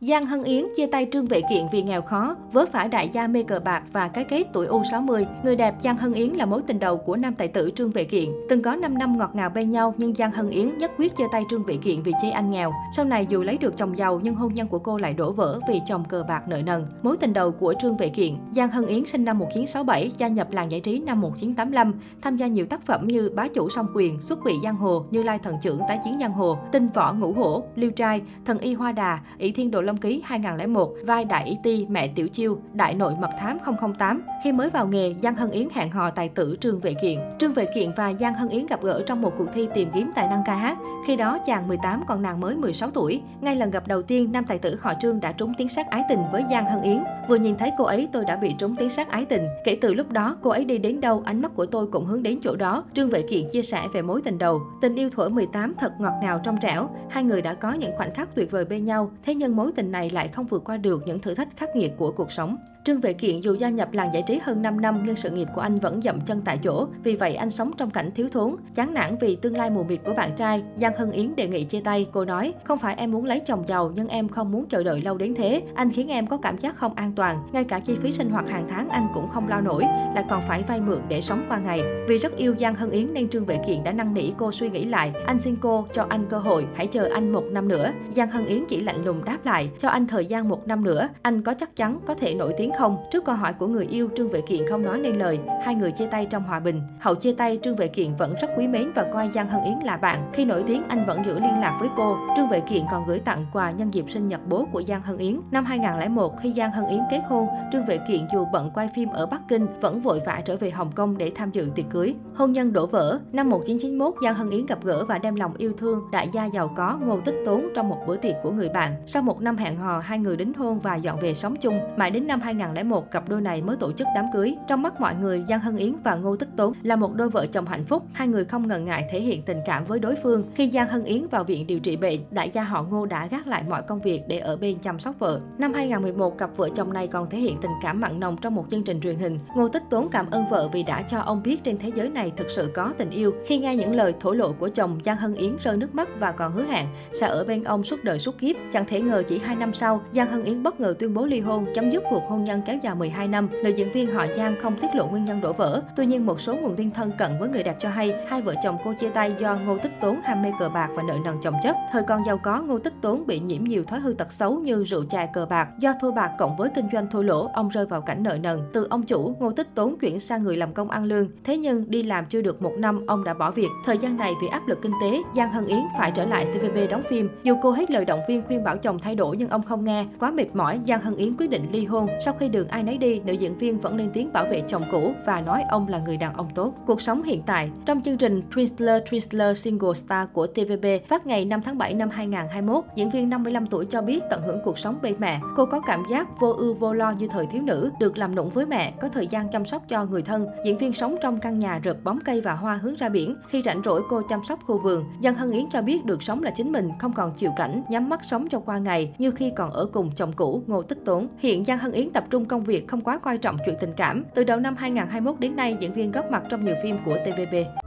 Giang Hân Yến chia tay Trương Vệ Kiện vì nghèo khó, vớ phải đại gia mê cờ bạc và cái kết tuổi U60. Người đẹp Giang Hân Yến là mối tình đầu của nam tài tử Trương Vệ Kiện. Từng có 5 năm ngọt ngào bên nhau nhưng Giang Hân Yến nhất quyết chia tay Trương Vệ Kiện vì chê anh nghèo. Sau này dù lấy được chồng giàu nhưng hôn nhân của cô lại đổ vỡ vì chồng cờ bạc nợ nần. Mối tình đầu của Trương Vệ Kiện, Giang Hân Yến sinh năm 1967, gia nhập làng giải trí năm 1985, tham gia nhiều tác phẩm như Bá chủ song quyền, Xuất vị giang hồ, Như Lai thần trưởng, Tái chiến giang hồ, Tinh võ ngũ hổ, Liêu trai, Thần y hoa đà, ỷ thiên đồ long ký 2001, vai Đại Y Ti, mẹ Tiểu Chiêu, Đại nội mật thám 008. Khi mới vào nghề, Giang Hân Yến hẹn hò tài tử Trương Vệ Kiện. Trương Vệ Kiện và Giang Hân Yến gặp gỡ trong một cuộc thi tìm kiếm tài năng ca hát. Khi đó chàng 18 còn nàng mới 16 tuổi. Ngay lần gặp đầu tiên, nam tài tử họ Trương đã trúng tiếng sát ái tình với Giang Hân Yến. Vừa nhìn thấy cô ấy, tôi đã bị trúng tiếng sát ái tình. Kể từ lúc đó, cô ấy đi đến đâu, ánh mắt của tôi cũng hướng đến chỗ đó. Trương Vệ Kiện chia sẻ về mối tình đầu. Tình yêu thuở 18 thật ngọt ngào trong trẻo. Hai người đã có những khoảnh khắc tuyệt vời bên nhau. Thế nhưng mối tình này lại không vượt qua được những thử thách khắc nghiệt của cuộc sống. Trương Vệ Kiện dù gia nhập làng giải trí hơn 5 năm nhưng sự nghiệp của anh vẫn dậm chân tại chỗ. Vì vậy anh sống trong cảnh thiếu thốn, chán nản vì tương lai mù mịt của bạn trai. Giang Hân Yến đề nghị chia tay. Cô nói, không phải em muốn lấy chồng giàu nhưng em không muốn chờ đợi lâu đến thế. Anh khiến em có cảm giác không an toàn. Ngay cả chi phí sinh hoạt hàng tháng anh cũng không lo nổi, lại còn phải vay mượn để sống qua ngày. Vì rất yêu Giang Hân Yến nên Trương Vệ Kiện đã năn nỉ cô suy nghĩ lại. Anh xin cô cho anh cơ hội, hãy chờ anh một năm nữa. Giang Hân Yến chỉ lạnh lùng đáp lại, cho anh thời gian một năm nữa. Anh có chắc chắn có thể nổi tiếng không? Trước câu hỏi của người yêu, Trương Vệ Kiện không nói nên lời. Hai người chia tay trong hòa bình. Hậu chia tay, Trương Vệ Kiện vẫn rất quý mến và coi Giang Hân Yến là bạn. Khi nổi tiếng, anh vẫn giữ liên lạc với cô. Trương Vệ Kiện còn gửi tặng quà nhân dịp sinh nhật bố của Giang Hân Yến. Năm 2001, khi Giang Hân Yến kết hôn, Trương Vệ Kiện dù bận quay phim ở Bắc Kinh, vẫn vội vã trở về Hồng Kông để tham dự tiệc cưới. Hôn nhân đổ vỡ. Năm 1991, Giang Hân Yến gặp gỡ và đem lòng yêu thương đại gia giàu có Ngô Tích Tốn trong một bữa tiệc của người bạn. Sau một năm hẹn hò, hai người đính hôn và dọn về sống chung. Mãi đến năm 2001, cặp đôi này mới tổ chức đám cưới. Trong mắt mọi người, Giang Hân Yến và Ngô Tích Tốn là một đôi vợ chồng hạnh phúc. Hai người không ngần ngại thể hiện tình cảm với đối phương. Khi Giang Hân Yến vào viện điều trị bệnh, đại gia họ Ngô đã gác lại mọi công việc để ở bên chăm sóc vợ. Năm 2011, cặp vợ chồng này còn thể hiện tình cảm mặn nồng trong một chương trình truyền hình. Ngô Tích Tốn cảm ơn vợ vì đã cho ông biết trên thế giới này thực sự có tình yêu. Khi nghe những lời thổ lộ của chồng, Giang Hân Yến rơi nước mắt và còn hứa hẹn sẽ ở bên ông suốt đời suốt kiếp. Chẳng thể ngờ chỉ hai năm sau, Giang Hân Yến bất ngờ tuyên bố ly hôn, chấm dứt cuộc hôn nhân kéo dài 12 năm. Nữ diễn viên họ Giang không tiết lộ nguyên nhân đổ vỡ. Tuy nhiên, một số nguồn tin thân cận với người đẹp cho hay, hai vợ chồng cô chia tay do Ngô Tích Tốn ham mê cờ bạc và nợ nần chồng chất. Thời còn giàu có, Ngô Tích Tốn bị nhiễm nhiều thói hư tật xấu như rượu chài cờ bạc. Do thua bạc cộng với kinh doanh thua lỗ, ông rơi vào cảnh nợ nần. Từ ông chủ, Ngô Tích Tốn chuyển sang người làm công ăn lương. Thế nhưng đi làm chưa được một năm, ông đã bỏ việc. Thời gian này vì áp lực kinh tế, Giang Hân Yến phải trở lại TVB đóng phim. Dù cô hết lời động viên khuyên bảo chồng thay đổi nhưng ông không nghe. Quá mệt mỏi, Giang Hân Yến quyết định ly hôn. Sau khi đường ai nấy đi, nữ diễn viên vẫn lên tiếng bảo vệ chồng cũ và nói ông là người đàn ông tốt. Cuộc sống hiện tại Trong chương trình Thriller Thriller Single Star của TVB phát ngày 5 tháng 7 năm 2021, diễn viên 55 tuổi cho biết tận hưởng cuộc sống bên mẹ. Cô có cảm giác vô ưu vô lo như thời thiếu nữ, được làm nụng với mẹ, có thời gian chăm sóc cho người thân. Diễn viên sống trong căn nhà rợp bóng cây và hoa hướng ra biển. Khi rảnh rỗi cô chăm sóc khu vườn. Dân Hân Yến cho biết được sống là chính mình, không còn chịu cảnh, nhắm mắt sống cho qua ngày như khi còn ở cùng chồng cũ Ngô Tích Tốn. Hiện Giang Hân Yến tập trung công việc, không quá coi trọng chuyện tình cảm. Từ đầu năm 2021 đến nay, diễn viên góp mặt trong nhiều phim của TVB.